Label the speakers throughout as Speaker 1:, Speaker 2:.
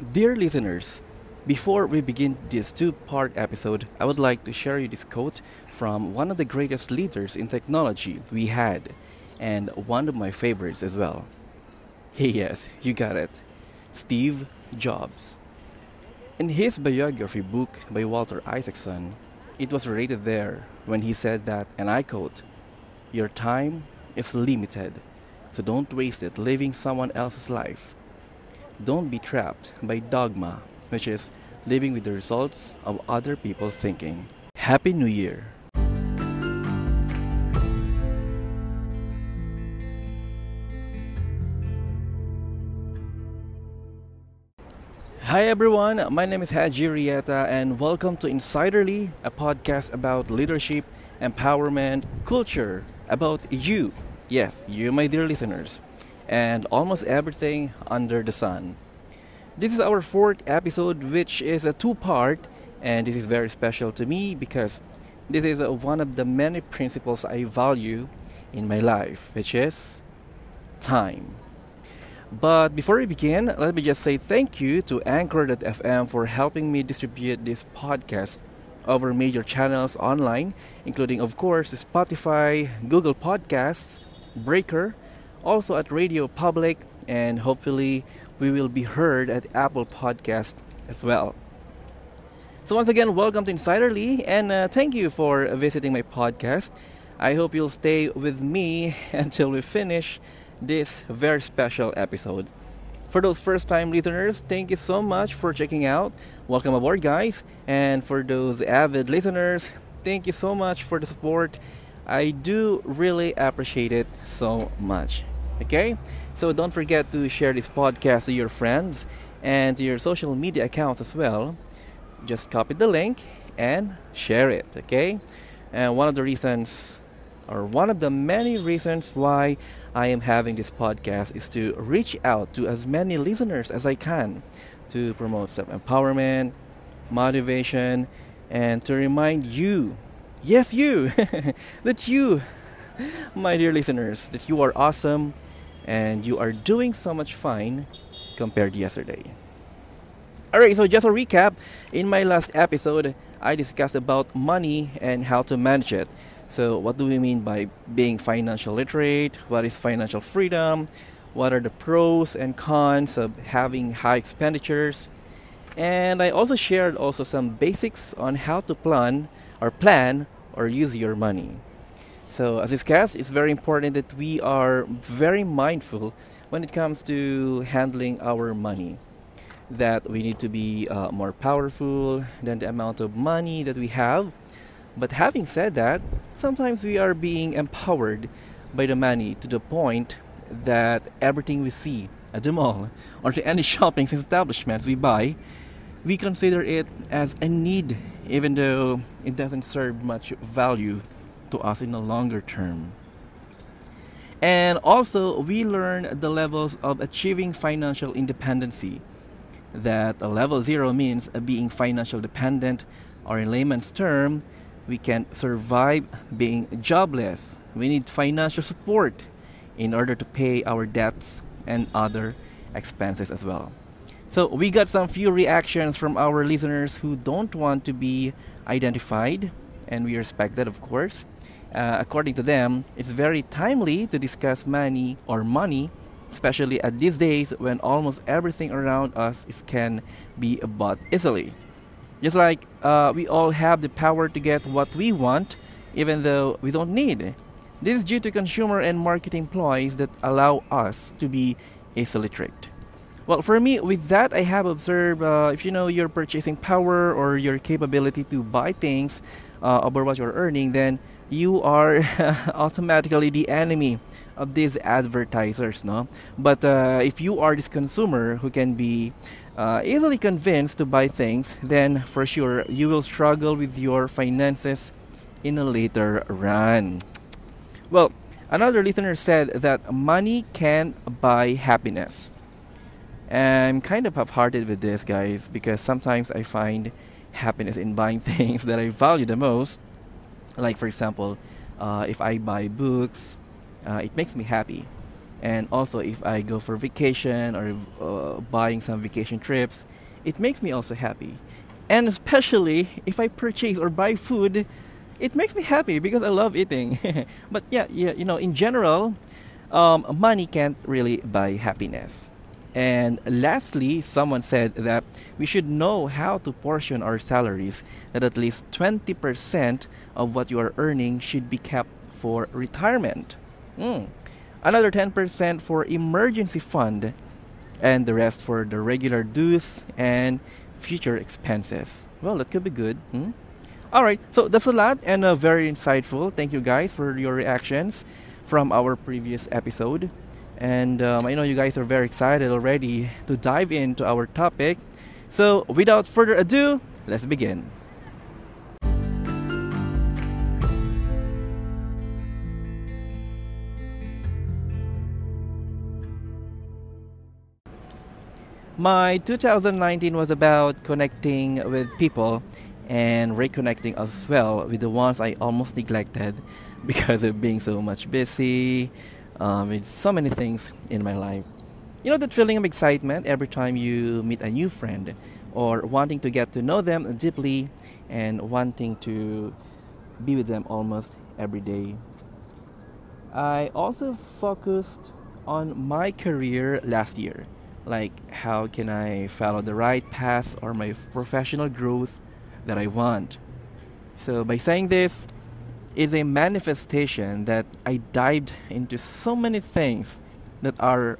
Speaker 1: Dear listeners, before we begin this two part episode, I would like to share you this quote from one of the greatest leaders in technology we had, and one of my favorites as well. yes, you got it Steve Jobs. In his biography book by Walter Isaacson, it was related there when he said that, and I quote, Your time is limited, so don't waste it living someone else's life don't be trapped by dogma, which is living with the results of other people's thinking. Happy New Year! Hi everyone, my name is Haji Rieta and welcome to Insiderly, a podcast about leadership, empowerment, culture, about you. Yes, you my dear listeners and almost everything under the sun. This is our fourth episode, which is a two part, and this is very special to me because this is one of the many principles I value in my life, which is time. But before we begin, let me just say thank you to Anchor.fm for helping me distribute this podcast over major channels online, including, of course, Spotify, Google Podcasts, Breaker, also at Radio Public, and hopefully we will be heard at Apple Podcast as well. So once again, welcome to Insiderly, and uh, thank you for visiting my podcast. I hope you'll stay with me until we finish this very special episode. For those first time listeners, thank you so much for checking out. Welcome aboard, guys. And for those avid listeners, thank you so much for the support I do really appreciate it so much. Okay? So don't forget to share this podcast to your friends and to your social media accounts as well. Just copy the link and share it, okay? And one of the reasons or one of the many reasons why I am having this podcast is to reach out to as many listeners as I can to promote self empowerment, motivation, and to remind you Yes, you! that you, my dear listeners, that you are awesome and you are doing so much fine compared to yesterday. Alright, so just a recap in my last episode, I discussed about money and how to manage it. So, what do we mean by being financial literate? What is financial freedom? What are the pros and cons of having high expenditures? And I also shared also some basics on how to plan or plan or use your money. So as discussed, it's very important that we are very mindful when it comes to handling our money. That we need to be uh, more powerful than the amount of money that we have. But having said that, sometimes we are being empowered by the money to the point that everything we see at the mall or to any shopping establishment we buy we consider it as a need, even though it doesn't serve much value to us in the longer term. And also, we learn the levels of achieving financial independency. That level zero means being financial dependent, or in layman's term, we can survive being jobless. We need financial support in order to pay our debts and other expenses as well. So we got some few reactions from our listeners who don't want to be identified, and we respect that, of course. Uh, according to them, it's very timely to discuss money or money, especially at these days when almost everything around us is, can be bought easily. Just like uh, we all have the power to get what we want, even though we don't need. This is due to consumer and marketing ploys that allow us to be easily tricked. Well, for me, with that, I have observed uh, if you know your purchasing power or your capability to buy things uh, over what you're earning, then you are automatically the enemy of these advertisers no but uh, if you are this consumer who can be uh, easily convinced to buy things then for sure you will struggle with your finances in a later run well another listener said that money can buy happiness I'm kind of half-hearted with this, guys, because sometimes I find happiness in buying things that I value the most. Like, for example, uh, if I buy books, uh, it makes me happy. And also, if I go for vacation or uh, buying some vacation trips, it makes me also happy. And especially if I purchase or buy food, it makes me happy because I love eating. but yeah, yeah, you know, in general, um, money can't really buy happiness. And lastly, someone said that we should know how to portion our salaries, that at least 20% of what you are earning should be kept for retirement. Mm. Another 10% for emergency fund, and the rest for the regular dues and future expenses. Well, that could be good. Hmm? All right, so that's a lot and uh, very insightful. Thank you guys for your reactions from our previous episode. And um, I know you guys are very excited already to dive into our topic. So, without further ado, let's begin. My 2019 was about connecting with people and reconnecting as well with the ones I almost neglected because of being so much busy, um, with so many things in my life. You know that feeling of excitement every time you meet a new friend or wanting to get to know them deeply and wanting to be with them almost every day. I also focused on my career last year, like how can I follow the right path or my professional growth that I want. So by saying this, is a manifestation that I dived into so many things that are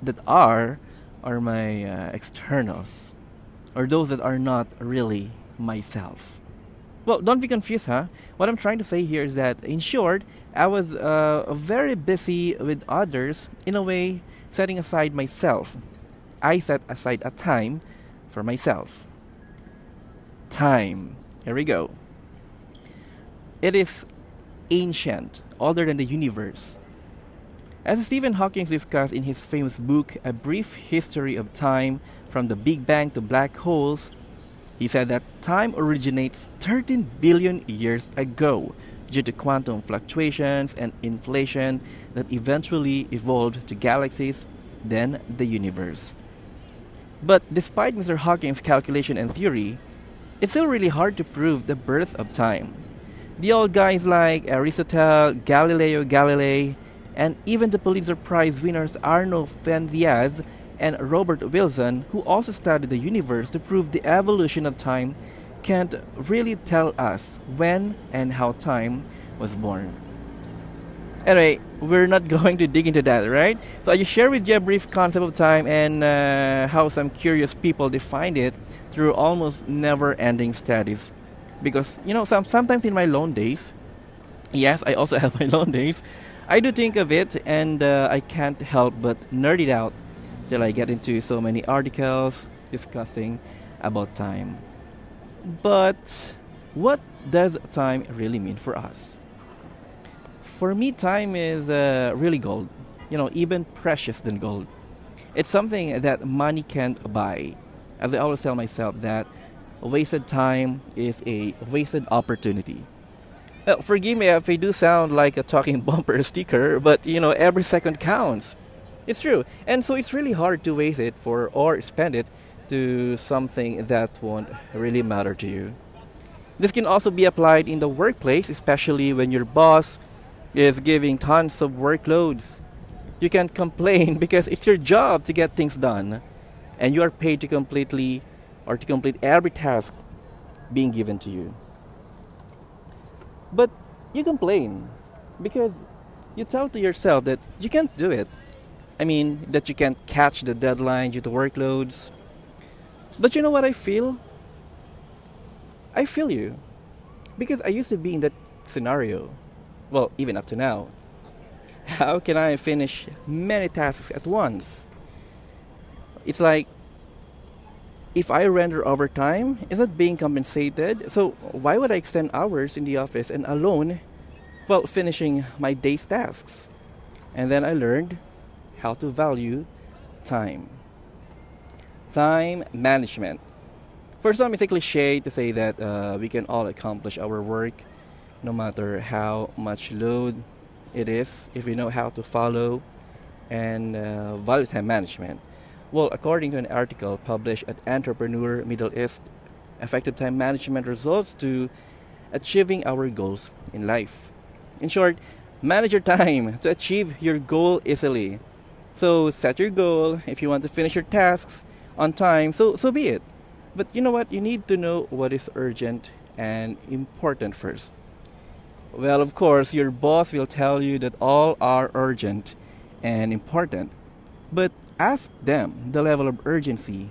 Speaker 1: that are are my uh, externals or those that are not really myself. Well, don't be confused, huh? What I'm trying to say here is that, in short, I was uh, very busy with others in a way, setting aside myself. I set aside a time for myself. Time. Here we go. It is ancient, older than the universe. As Stephen Hawking discussed in his famous book, A Brief History of Time From the Big Bang to Black Holes, he said that time originates 13 billion years ago due to quantum fluctuations and inflation that eventually evolved to galaxies, then the universe. But despite Mr. Hawking's calculation and theory, it's still really hard to prove the birth of time the old guys like Aristotle, Galileo Galilei, and even the Pulitzer Prize winners Arno Van and Robert Wilson, who also studied the universe to prove the evolution of time, can't really tell us when and how time was born. Anyway, we're not going to dig into that, right? So I just share with you a brief concept of time and uh, how some curious people defined it through almost never-ending studies because you know some sometimes in my lone days, yes, I also have my lone days. I do think of it, and uh, I can't help but nerd it out till I get into so many articles discussing about time. But what does time really mean for us? For me, time is uh, really gold, you know, even precious than gold. It's something that money can't buy. As I always tell myself that wasted time is a wasted opportunity. Now, forgive me if I do sound like a talking bumper sticker, but you know, every second counts. It's true. And so it's really hard to waste it for or spend it to something that won't really matter to you. This can also be applied in the workplace, especially when your boss is giving tons of workloads. You can't complain because it's your job to get things done, and you are paid to completely or to complete every task being given to you. But you complain because you tell to yourself that you can't do it. I mean, that you can't catch the deadline due to workloads. But you know what I feel? I feel you. Because I used to be in that scenario. Well, even up to now. How can I finish many tasks at once? It's like if I render overtime, it's not being compensated. So why would I extend hours in the office and alone while finishing my day's tasks? And then I learned how to value time. Time management. For some, it's a cliche to say that uh, we can all accomplish our work no matter how much load it is if we know how to follow and uh, value time management. Well, according to an article published at Entrepreneur Middle East, effective time management results to achieving our goals in life. In short, manage your time to achieve your goal easily. So set your goal if you want to finish your tasks on time, so so be it. But you know what? You need to know what is urgent and important first. Well, of course, your boss will tell you that all are urgent and important. But ask them the level of urgency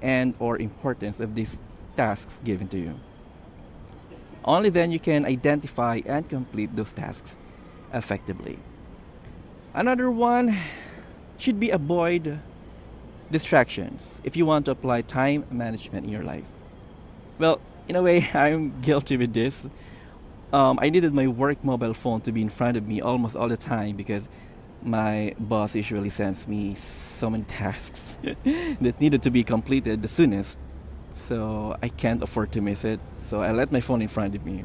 Speaker 1: and or importance of these tasks given to you. Only then you can identify and complete those tasks effectively. Another one should be avoid distractions if you want to apply time management in your life. Well, in a way, I'm guilty with this. Um, I needed my work mobile phone to be in front of me almost all the time because my boss usually sends me so many tasks that needed to be completed the soonest, so I can't afford to miss it. So I let my phone in front of me.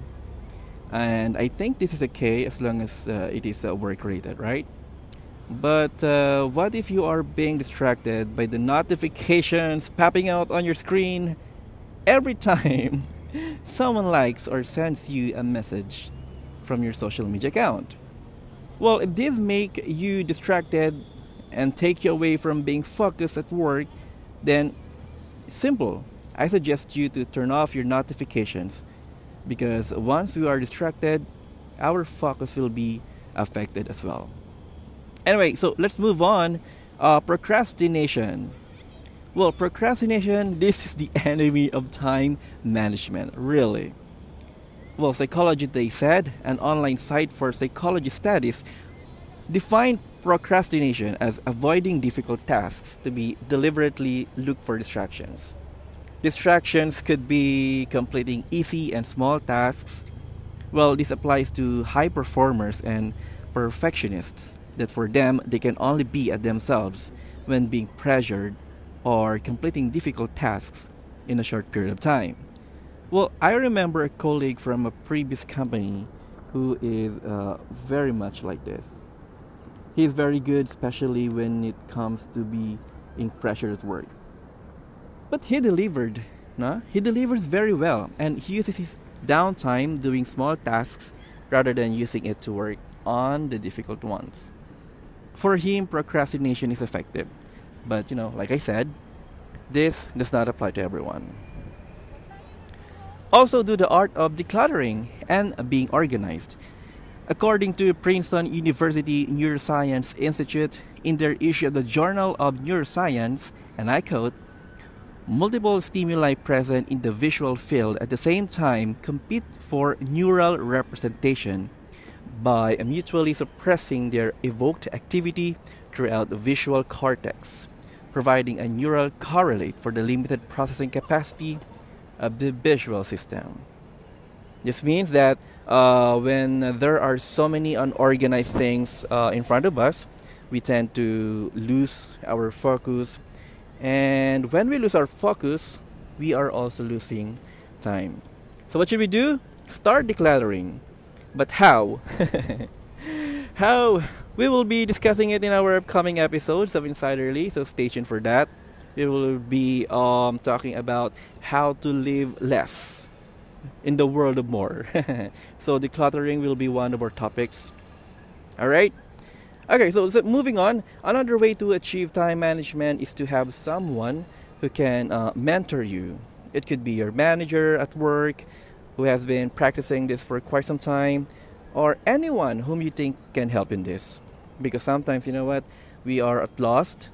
Speaker 1: And I think this is okay as long as uh, it is uh, work related, right? But uh, what if you are being distracted by the notifications popping out on your screen every time someone likes or sends you a message from your social media account? Well, if this make you distracted and take you away from being focused at work, then simple. I suggest you to turn off your notifications because once we are distracted, our focus will be affected as well. Anyway, so let's move on. Uh, procrastination. Well, procrastination, this is the enemy of time management, really. Well, Psychology Today said, an online site for psychology studies, defined procrastination as avoiding difficult tasks to be deliberately look for distractions. Distractions could be completing easy and small tasks. Well, this applies to high performers and perfectionists, that for them, they can only be at themselves when being pressured or completing difficult tasks in a short period of time. Well, I remember a colleague from a previous company who is uh, very much like this. He's very good, especially when it comes to be in pressure work. But he delivered, no? He delivers very well, and he uses his downtime doing small tasks rather than using it to work on the difficult ones. For him, procrastination is effective, but you know, like I said, this does not apply to everyone also do the art of decluttering and being organized. According to Princeton University Neuroscience Institute, in their issue of the Journal of Neuroscience, and I quote, multiple stimuli present in the visual field at the same time compete for neural representation by mutually suppressing their evoked activity throughout the visual cortex, providing a neural correlate for the limited processing capacity a visual system. This means that uh, when there are so many unorganized things uh, in front of us, we tend to lose our focus. And when we lose our focus, we are also losing time. So, what should we do? Start decluttering. But how? how? We will be discussing it in our upcoming episodes of Insiderly, so stay tuned for that we will be um, talking about how to live less in the world of more. so decluttering will be one of our topics. All right. Okay, so, so, moving on, another way to achieve time management is to have someone who can uh, mentor you. It could be your manager at work who has been practicing this for quite some time, or anyone whom you think can help in this. Because sometimes, you know what, we are at lost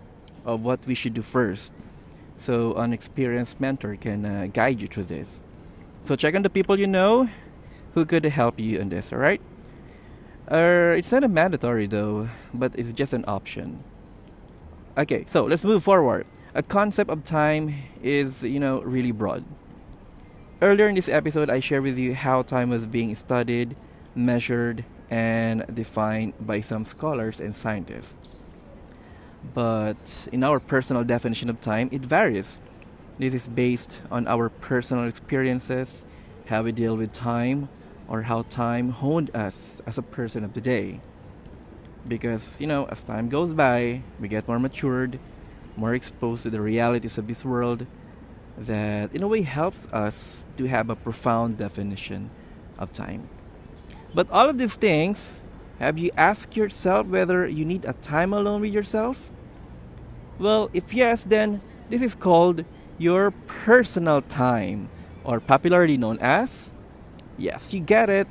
Speaker 1: of what we should do first. So an experienced mentor can uh, guide you through this. So check on the people you know who could help you in this, all right? Uh, it's not a mandatory though, but it's just an option. Okay, so let's move forward. A concept of time is, you know, really broad. Earlier in this episode, I shared with you how time was being studied, measured, and defined by some scholars and scientists. But in our personal definition of time, it varies. This is based on our personal experiences, how we deal with time, or how time honed us as a person of the day. Because, you know, as time goes by, we get more matured, more exposed to the realities of this world that, in a way, helps us to have a profound definition of time. But all of these things have you asked yourself whether you need a time alone with yourself? Well, if yes, then this is called your personal time, or popularly known as, yes, you get it,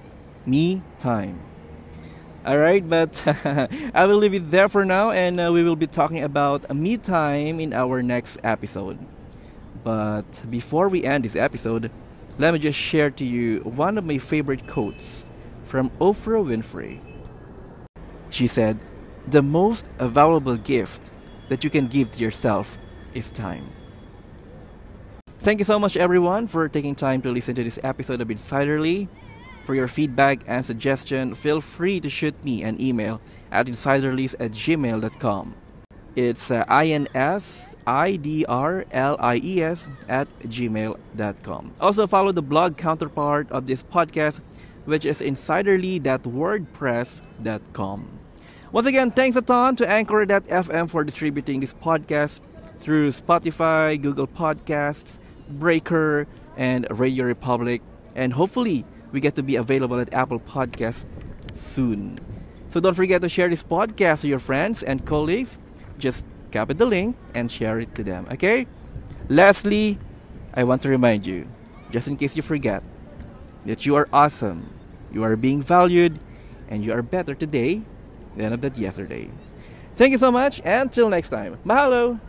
Speaker 1: me time. All right, but I will leave it there for now, and uh, we will be talking about me time in our next episode. But before we end this episode, let me just share to you one of my favorite quotes from Oprah Winfrey she said, The most valuable gift that you can give to yourself is time. Thank you so much, everyone, for taking time to listen to this episode of Insiderly. For your feedback and suggestion, feel free to shoot me an email at insiderlies at gmail.com. It's uh, I-N-S-I-D-R-L-I-E-S at gmail.com. Also, follow the blog counterpart of this podcast, which is insiderly.wordpress.com. Once again, thanks a ton to Anchor.fm for distributing this podcast through Spotify, Google Podcasts, Breaker, and Radio Republic. And hopefully, we get to be available at Apple Podcasts soon. So don't forget to share this podcast to your friends and colleagues. Just copy the link and share it to them, okay? Lastly, I want to remind you, just in case you forget, that you are awesome, you are being valued, and you are better today end of that yesterday. Thank you so much, and till next time. Mahalo!